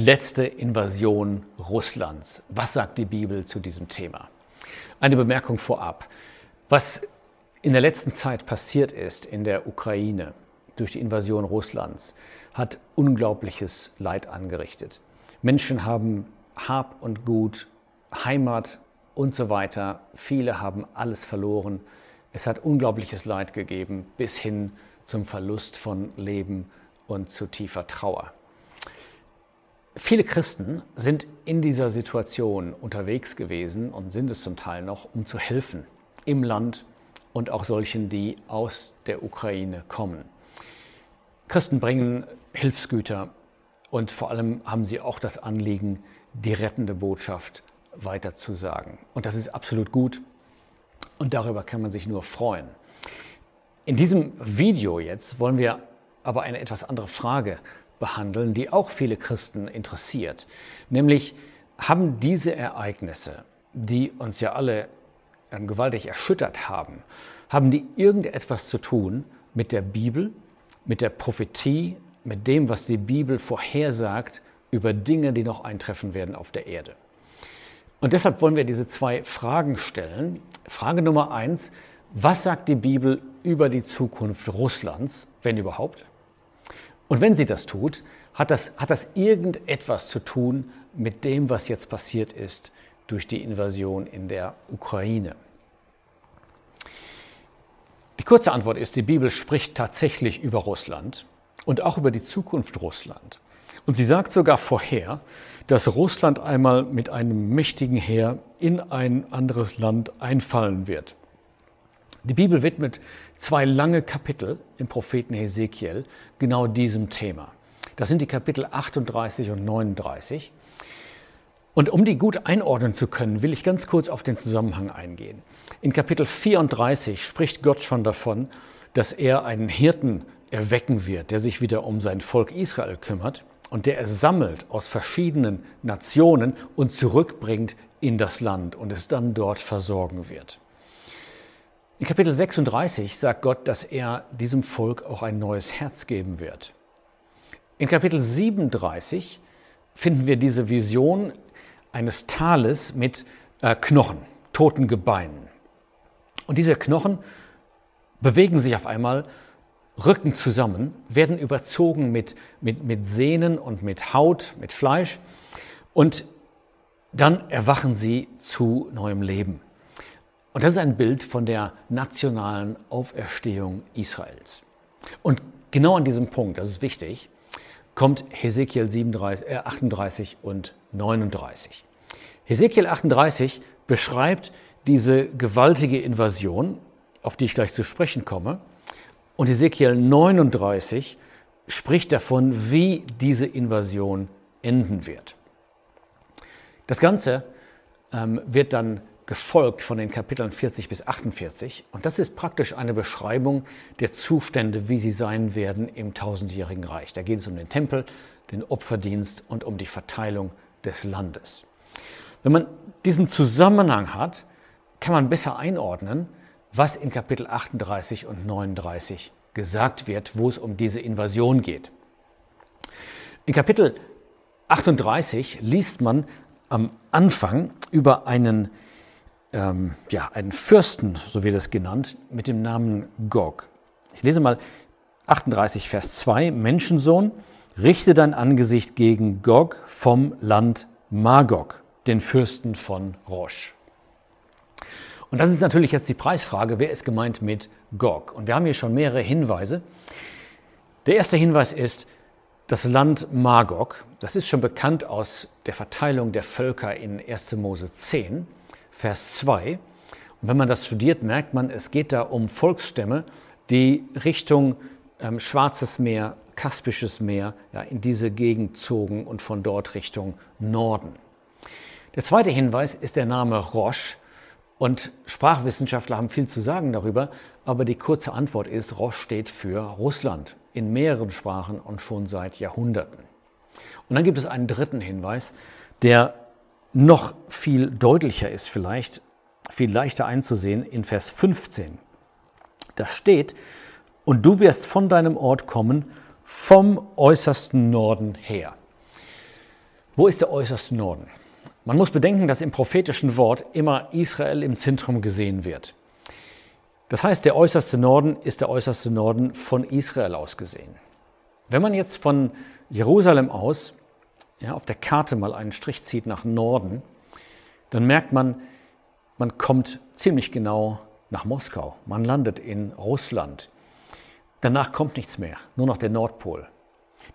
die letzte Invasion Russlands. Was sagt die Bibel zu diesem Thema? Eine Bemerkung vorab. Was in der letzten Zeit passiert ist in der Ukraine durch die Invasion Russlands, hat unglaubliches Leid angerichtet. Menschen haben Hab und Gut, Heimat und so weiter. Viele haben alles verloren. Es hat unglaubliches Leid gegeben bis hin zum Verlust von Leben und zu tiefer Trauer. Viele Christen sind in dieser Situation unterwegs gewesen und sind es zum Teil noch, um zu helfen im Land und auch solchen, die aus der Ukraine kommen. Christen bringen Hilfsgüter und vor allem haben sie auch das Anliegen, die rettende Botschaft weiterzusagen. Und das ist absolut gut und darüber kann man sich nur freuen. In diesem Video jetzt wollen wir aber eine etwas andere Frage behandeln, die auch viele Christen interessiert. Nämlich haben diese Ereignisse, die uns ja alle ähm, gewaltig erschüttert haben, haben die irgendetwas zu tun mit der Bibel, mit der Prophetie, mit dem, was die Bibel vorhersagt über Dinge, die noch eintreffen werden auf der Erde. Und deshalb wollen wir diese zwei Fragen stellen. Frage Nummer eins, was sagt die Bibel über die Zukunft Russlands, wenn überhaupt? Und wenn sie das tut, hat das, hat das irgendetwas zu tun mit dem, was jetzt passiert ist durch die Invasion in der Ukraine. Die kurze Antwort ist, die Bibel spricht tatsächlich über Russland und auch über die Zukunft Russland. Und sie sagt sogar vorher, dass Russland einmal mit einem mächtigen Heer in ein anderes Land einfallen wird. Die Bibel widmet zwei lange Kapitel im Propheten Hesekiel genau diesem Thema. Das sind die Kapitel 38 und 39. Und um die gut einordnen zu können, will ich ganz kurz auf den Zusammenhang eingehen. In Kapitel 34 spricht Gott schon davon, dass er einen Hirten erwecken wird, der sich wieder um sein Volk Israel kümmert und der es sammelt aus verschiedenen Nationen und zurückbringt in das Land und es dann dort versorgen wird. In Kapitel 36 sagt Gott, dass er diesem Volk auch ein neues Herz geben wird. In Kapitel 37 finden wir diese Vision eines Tales mit äh, Knochen, toten Gebeinen. Und diese Knochen bewegen sich auf einmal, rücken zusammen, werden überzogen mit, mit, mit Sehnen und mit Haut, mit Fleisch und dann erwachen sie zu neuem Leben. Und das ist ein Bild von der nationalen Auferstehung Israels. Und genau an diesem Punkt, das ist wichtig, kommt Hesekiel 37, äh 38 und 39. Hesekiel 38 beschreibt diese gewaltige Invasion, auf die ich gleich zu sprechen komme. Und Hesekiel 39 spricht davon, wie diese Invasion enden wird. Das Ganze ähm, wird dann gefolgt von den Kapiteln 40 bis 48. Und das ist praktisch eine Beschreibung der Zustände, wie sie sein werden im tausendjährigen Reich. Da geht es um den Tempel, den Opferdienst und um die Verteilung des Landes. Wenn man diesen Zusammenhang hat, kann man besser einordnen, was in Kapitel 38 und 39 gesagt wird, wo es um diese Invasion geht. In Kapitel 38 liest man am Anfang über einen ähm, ja, einen Fürsten, so wird es genannt, mit dem Namen Gog. Ich lese mal 38, Vers 2. Menschensohn, richte dein Angesicht gegen Gog vom Land Magog, den Fürsten von Rosh. Und das ist natürlich jetzt die Preisfrage, wer ist gemeint mit Gog? Und wir haben hier schon mehrere Hinweise. Der erste Hinweis ist, das Land Magog, das ist schon bekannt aus der Verteilung der Völker in 1. Mose 10. Vers 2. Und wenn man das studiert, merkt man, es geht da um Volksstämme, die Richtung ähm, Schwarzes Meer, Kaspisches Meer, ja, in diese Gegend zogen und von dort Richtung Norden. Der zweite Hinweis ist der Name Roche. Und Sprachwissenschaftler haben viel zu sagen darüber, aber die kurze Antwort ist, Roche steht für Russland in mehreren Sprachen und schon seit Jahrhunderten. Und dann gibt es einen dritten Hinweis, der noch viel deutlicher ist, vielleicht viel leichter einzusehen in Vers 15. Da steht, und du wirst von deinem Ort kommen, vom äußersten Norden her. Wo ist der äußerste Norden? Man muss bedenken, dass im prophetischen Wort immer Israel im Zentrum gesehen wird. Das heißt, der äußerste Norden ist der äußerste Norden von Israel aus gesehen. Wenn man jetzt von Jerusalem aus ja, auf der Karte mal einen Strich zieht nach Norden, dann merkt man, man kommt ziemlich genau nach Moskau. Man landet in Russland. Danach kommt nichts mehr, nur noch der Nordpol.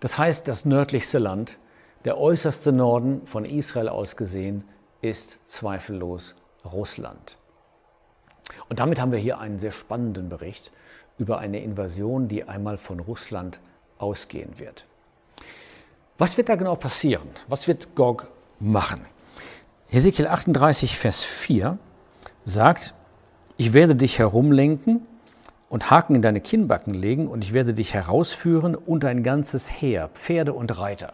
Das heißt, das nördlichste Land, der äußerste Norden von Israel aus gesehen, ist zweifellos Russland. Und damit haben wir hier einen sehr spannenden Bericht über eine Invasion, die einmal von Russland ausgehen wird. Was wird da genau passieren? Was wird Gog machen? Hesekiel 38, Vers 4 sagt, ich werde dich herumlenken und Haken in deine Kinnbacken legen und ich werde dich herausführen und ein ganzes Heer, Pferde und Reiter.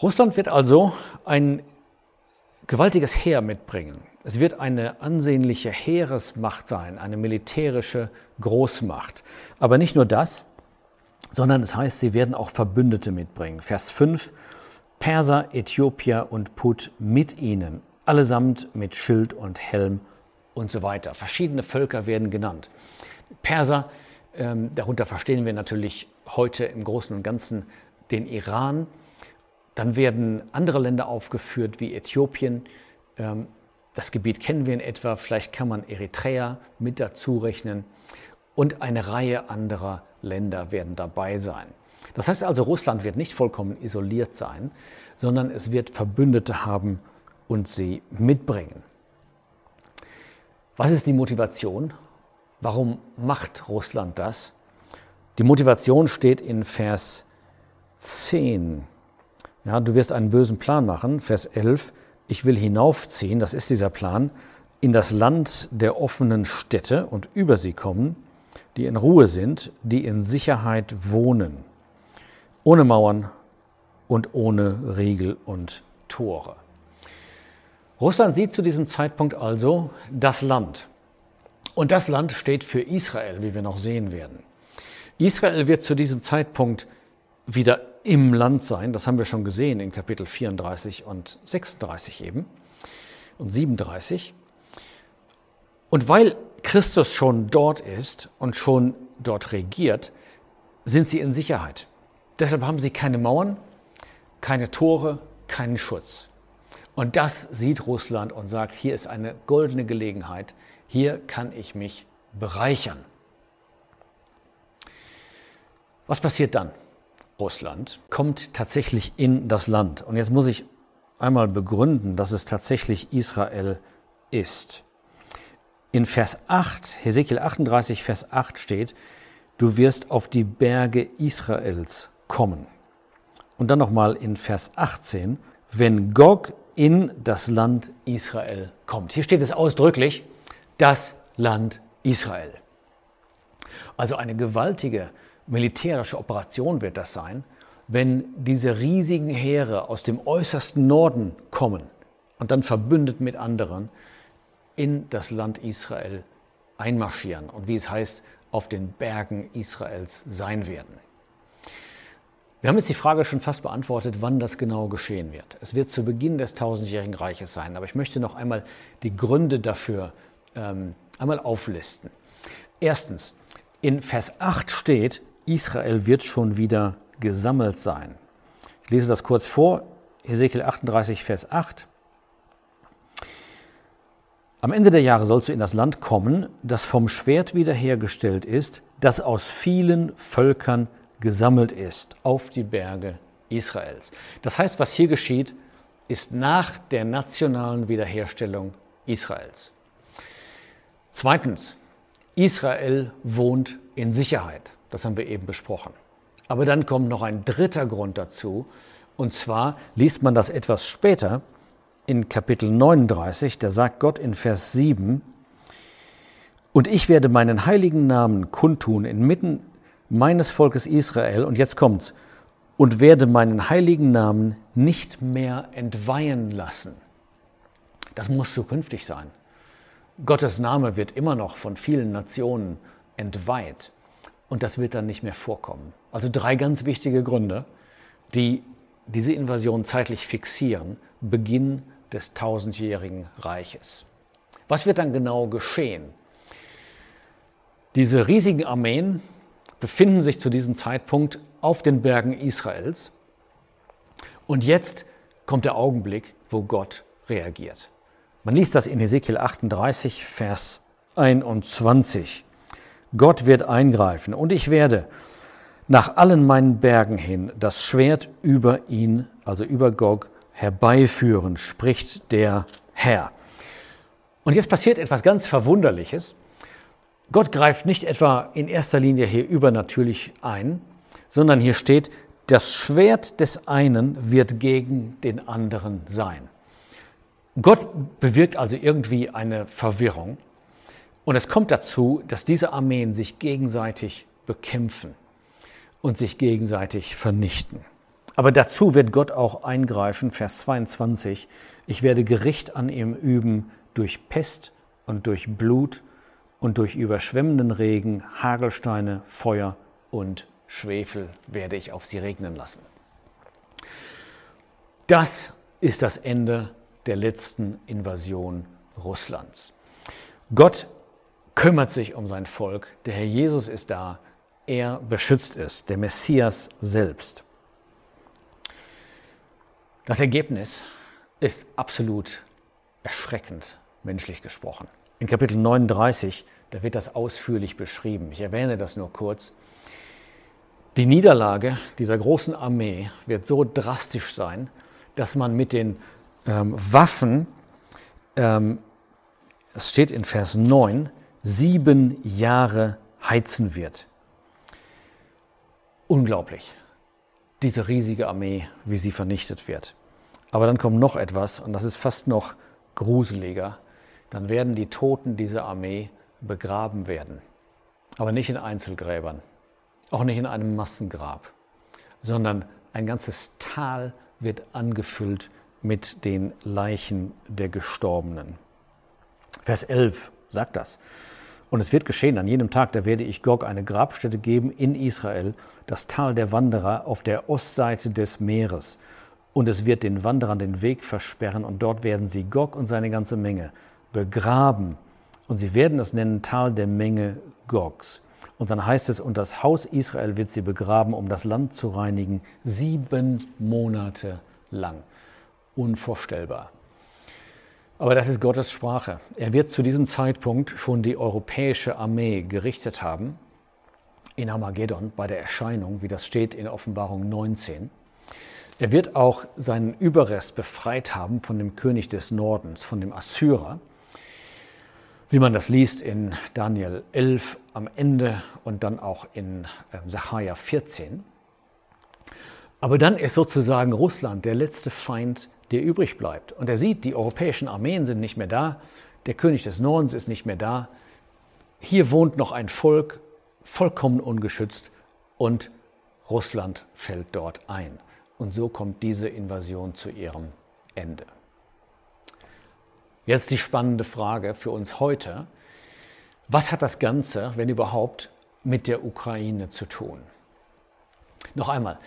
Russland wird also ein gewaltiges Heer mitbringen. Es wird eine ansehnliche Heeresmacht sein, eine militärische Großmacht. Aber nicht nur das, sondern es heißt, sie werden auch Verbündete mitbringen. Vers 5, Perser, Äthiopier und Put mit ihnen, allesamt mit Schild und Helm und so weiter. Verschiedene Völker werden genannt. Perser, ähm, darunter verstehen wir natürlich heute im Großen und Ganzen den Iran. Dann werden andere Länder aufgeführt wie Äthiopien. Ähm, das Gebiet kennen wir in etwa, vielleicht kann man Eritrea mit dazu rechnen. Und eine Reihe anderer Länder werden dabei sein. Das heißt also, Russland wird nicht vollkommen isoliert sein, sondern es wird Verbündete haben und sie mitbringen. Was ist die Motivation? Warum macht Russland das? Die Motivation steht in Vers 10. Ja, du wirst einen bösen Plan machen, Vers 11. Ich will hinaufziehen, das ist dieser Plan, in das Land der offenen Städte und über sie kommen, die in Ruhe sind, die in Sicherheit wohnen, ohne Mauern und ohne Riegel und Tore. Russland sieht zu diesem Zeitpunkt also das Land. Und das Land steht für Israel, wie wir noch sehen werden. Israel wird zu diesem Zeitpunkt wieder im Land sein. Das haben wir schon gesehen in Kapitel 34 und 36 eben und 37. Und weil Christus schon dort ist und schon dort regiert, sind sie in Sicherheit. Deshalb haben sie keine Mauern, keine Tore, keinen Schutz. Und das sieht Russland und sagt, hier ist eine goldene Gelegenheit, hier kann ich mich bereichern. Was passiert dann? Russland kommt tatsächlich in das Land. Und jetzt muss ich einmal begründen, dass es tatsächlich Israel ist. In Vers 8, Hesekiel 38, Vers 8 steht, du wirst auf die Berge Israels kommen. Und dann nochmal in Vers 18, wenn Gog in das Land Israel kommt. Hier steht es ausdrücklich, das Land Israel. Also eine gewaltige militärische Operation wird das sein, wenn diese riesigen Heere aus dem äußersten Norden kommen und dann verbündet mit anderen in das Land Israel einmarschieren und wie es heißt, auf den Bergen Israels sein werden. Wir haben jetzt die Frage schon fast beantwortet, wann das genau geschehen wird. Es wird zu Beginn des tausendjährigen Reiches sein, aber ich möchte noch einmal die Gründe dafür ähm, einmal auflisten. Erstens, in Vers 8 steht, Israel wird schon wieder gesammelt sein. Ich lese das kurz vor, Ezekiel 38, Vers 8. Am Ende der Jahre sollst du in das Land kommen, das vom Schwert wiederhergestellt ist, das aus vielen Völkern gesammelt ist auf die Berge Israels. Das heißt, was hier geschieht, ist nach der nationalen Wiederherstellung Israels. Zweitens, Israel wohnt in Sicherheit. Das haben wir eben besprochen. Aber dann kommt noch ein dritter Grund dazu. Und zwar liest man das etwas später in Kapitel 39. Da sagt Gott in Vers 7, und ich werde meinen heiligen Namen kundtun inmitten meines Volkes Israel, und jetzt kommt's, und werde meinen heiligen Namen nicht mehr entweihen lassen. Das muss zukünftig sein. Gottes Name wird immer noch von vielen Nationen entweiht und das wird dann nicht mehr vorkommen. Also drei ganz wichtige Gründe, die diese Invasion zeitlich fixieren, Beginn des tausendjährigen Reiches. Was wird dann genau geschehen? Diese riesigen Armeen befinden sich zu diesem Zeitpunkt auf den Bergen Israels. Und jetzt kommt der Augenblick, wo Gott reagiert. Man liest das in Ezekiel 38, Vers 21. Gott wird eingreifen und ich werde nach allen meinen Bergen hin das Schwert über ihn, also über Gog, herbeiführen, spricht der Herr. Und jetzt passiert etwas ganz Verwunderliches. Gott greift nicht etwa in erster Linie hier übernatürlich ein, sondern hier steht, das Schwert des einen wird gegen den anderen sein. Gott bewirkt also irgendwie eine Verwirrung. Und es kommt dazu, dass diese Armeen sich gegenseitig bekämpfen und sich gegenseitig vernichten. Aber dazu wird Gott auch eingreifen, Vers 22, ich werde Gericht an ihm üben durch Pest und durch Blut und durch überschwemmenden Regen, Hagelsteine, Feuer und Schwefel werde ich auf sie regnen lassen. Das ist das Ende der letzten Invasion Russlands. Gott kümmert sich um sein Volk. Der Herr Jesus ist da. Er beschützt es, der Messias selbst. Das Ergebnis ist absolut erschreckend, menschlich gesprochen. In Kapitel 39, da wird das ausführlich beschrieben. Ich erwähne das nur kurz. Die Niederlage dieser großen Armee wird so drastisch sein, dass man mit den ähm, Waffen, ähm, es steht in Vers 9, sieben Jahre heizen wird. Unglaublich, diese riesige Armee, wie sie vernichtet wird. Aber dann kommt noch etwas, und das ist fast noch gruseliger. Dann werden die Toten dieser Armee begraben werden. Aber nicht in Einzelgräbern, auch nicht in einem Massengrab, sondern ein ganzes Tal wird angefüllt mit den Leichen der Gestorbenen. Vers 11 sagt das. Und es wird geschehen, an jenem Tag, da werde ich Gog eine Grabstätte geben in Israel, das Tal der Wanderer auf der Ostseite des Meeres. Und es wird den Wanderern den Weg versperren, und dort werden sie Gog und seine ganze Menge begraben. Und sie werden es nennen Tal der Menge Gogs. Und dann heißt es, und das Haus Israel wird sie begraben, um das Land zu reinigen, sieben Monate lang unvorstellbar. Aber das ist Gottes Sprache. Er wird zu diesem Zeitpunkt schon die europäische Armee gerichtet haben in Armageddon bei der Erscheinung, wie das steht in Offenbarung 19. Er wird auch seinen Überrest befreit haben von dem König des Nordens, von dem Assyrer, wie man das liest in Daniel 11 am Ende und dann auch in Sacharja ähm, 14. Aber dann ist sozusagen Russland der letzte Feind der übrig bleibt. Und er sieht, die europäischen Armeen sind nicht mehr da, der König des Nordens ist nicht mehr da. Hier wohnt noch ein Volk, vollkommen ungeschützt, und Russland fällt dort ein. Und so kommt diese Invasion zu ihrem Ende. Jetzt die spannende Frage für uns heute. Was hat das Ganze, wenn überhaupt, mit der Ukraine zu tun? Noch einmal,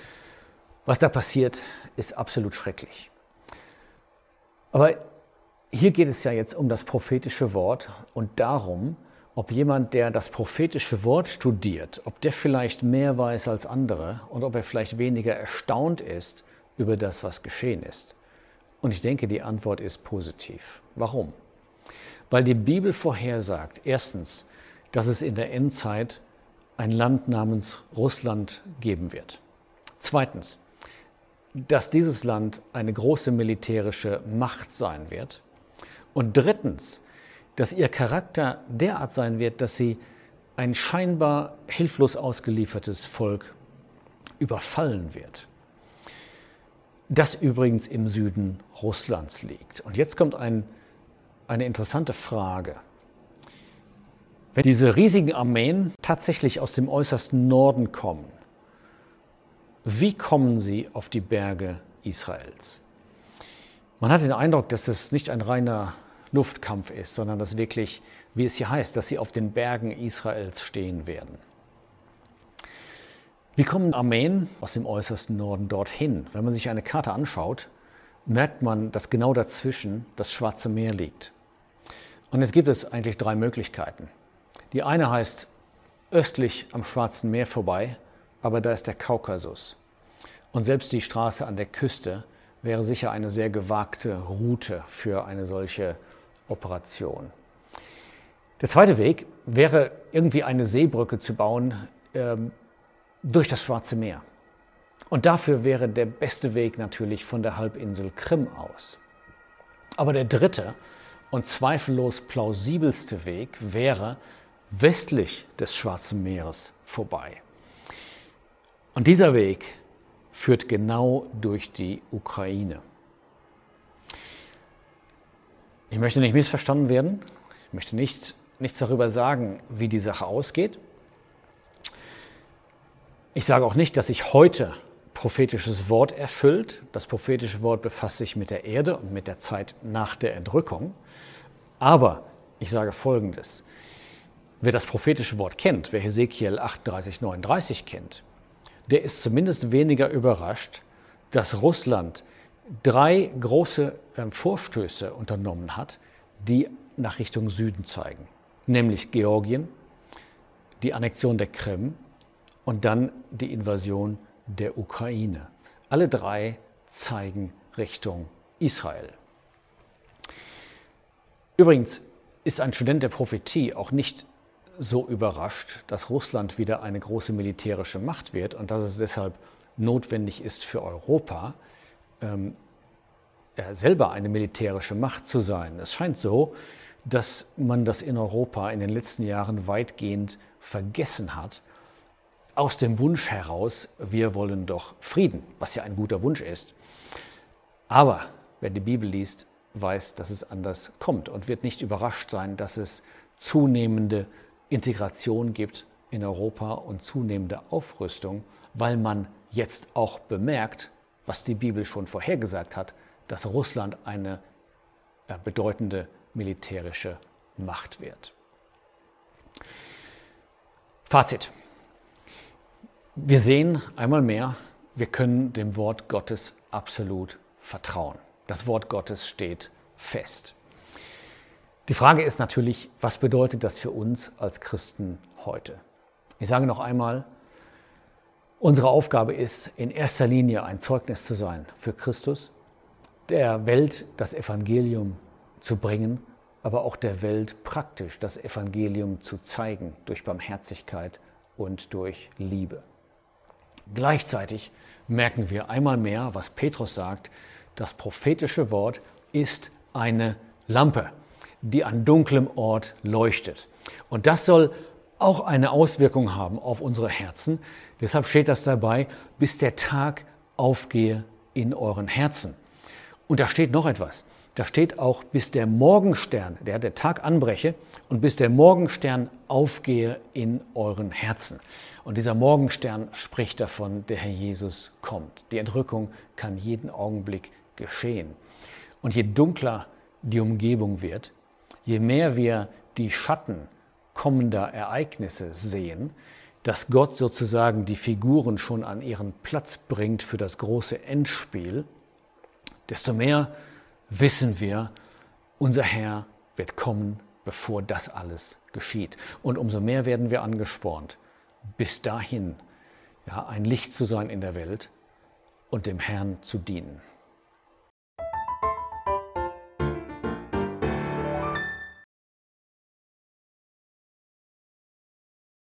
was da passiert, ist absolut schrecklich. Aber hier geht es ja jetzt um das prophetische Wort und darum, ob jemand, der das prophetische Wort studiert, ob der vielleicht mehr weiß als andere und ob er vielleicht weniger erstaunt ist über das, was geschehen ist. Und ich denke, die Antwort ist positiv. Warum? Weil die Bibel vorhersagt, erstens, dass es in der Endzeit ein Land namens Russland geben wird. Zweitens, dass dieses Land eine große militärische Macht sein wird. Und drittens, dass ihr Charakter derart sein wird, dass sie ein scheinbar hilflos ausgeliefertes Volk überfallen wird. Das übrigens im Süden Russlands liegt. Und jetzt kommt ein, eine interessante Frage. Wenn diese riesigen Armeen tatsächlich aus dem äußersten Norden kommen, wie kommen sie auf die Berge Israels? Man hat den Eindruck, dass es nicht ein reiner Luftkampf ist, sondern dass wirklich, wie es hier heißt, dass sie auf den Bergen Israels stehen werden. Wie kommen Armeen aus dem äußersten Norden dorthin? Wenn man sich eine Karte anschaut, merkt man, dass genau dazwischen das Schwarze Meer liegt. Und es gibt es eigentlich drei Möglichkeiten. Die eine heißt östlich am Schwarzen Meer vorbei, aber da ist der Kaukasus. Und selbst die Straße an der Küste wäre sicher eine sehr gewagte Route für eine solche Operation. Der zweite Weg wäre irgendwie eine Seebrücke zu bauen ähm, durch das Schwarze Meer. Und dafür wäre der beste Weg natürlich von der Halbinsel Krim aus. Aber der dritte und zweifellos plausibelste Weg wäre westlich des Schwarzen Meeres vorbei. Und dieser Weg führt genau durch die Ukraine. Ich möchte nicht missverstanden werden. Ich möchte nicht, nichts darüber sagen, wie die Sache ausgeht. Ich sage auch nicht, dass sich heute prophetisches Wort erfüllt. Das prophetische Wort befasst sich mit der Erde und mit der Zeit nach der Entrückung. Aber ich sage Folgendes. Wer das prophetische Wort kennt, wer Hesekiel 38, 39 kennt, der ist zumindest weniger überrascht, dass Russland drei große ähm, Vorstöße unternommen hat, die nach Richtung Süden zeigen. Nämlich Georgien, die Annexion der Krim und dann die Invasion der Ukraine. Alle drei zeigen Richtung Israel. Übrigens ist ein Student der Prophetie auch nicht so überrascht, dass Russland wieder eine große militärische Macht wird und dass es deshalb notwendig ist für Europa, ähm, selber eine militärische Macht zu sein. Es scheint so, dass man das in Europa in den letzten Jahren weitgehend vergessen hat, aus dem Wunsch heraus, wir wollen doch Frieden, was ja ein guter Wunsch ist. Aber wer die Bibel liest, weiß, dass es anders kommt und wird nicht überrascht sein, dass es zunehmende Integration gibt in Europa und zunehmende Aufrüstung, weil man jetzt auch bemerkt, was die Bibel schon vorhergesagt hat, dass Russland eine äh, bedeutende militärische Macht wird. Fazit. Wir sehen einmal mehr, wir können dem Wort Gottes absolut vertrauen. Das Wort Gottes steht fest. Die Frage ist natürlich, was bedeutet das für uns als Christen heute? Ich sage noch einmal, unsere Aufgabe ist in erster Linie ein Zeugnis zu sein für Christus der Welt das Evangelium zu bringen, aber auch der Welt praktisch das Evangelium zu zeigen durch Barmherzigkeit und durch Liebe. Gleichzeitig merken wir einmal mehr, was Petrus sagt, das prophetische Wort ist eine Lampe, die an dunklem Ort leuchtet. Und das soll auch eine Auswirkung haben auf unsere Herzen. Deshalb steht das dabei, bis der Tag aufgehe in euren Herzen. Und da steht noch etwas. Da steht auch, bis der Morgenstern, der, der Tag anbreche und bis der Morgenstern aufgehe in euren Herzen. Und dieser Morgenstern spricht davon, der Herr Jesus kommt. Die Entrückung kann jeden Augenblick geschehen. Und je dunkler die Umgebung wird, je mehr wir die Schatten kommender Ereignisse sehen, dass Gott sozusagen die Figuren schon an ihren Platz bringt für das große Endspiel, desto mehr wissen wir, unser Herr wird kommen, bevor das alles geschieht. Und umso mehr werden wir angespornt, bis dahin ja, ein Licht zu sein in der Welt und dem Herrn zu dienen.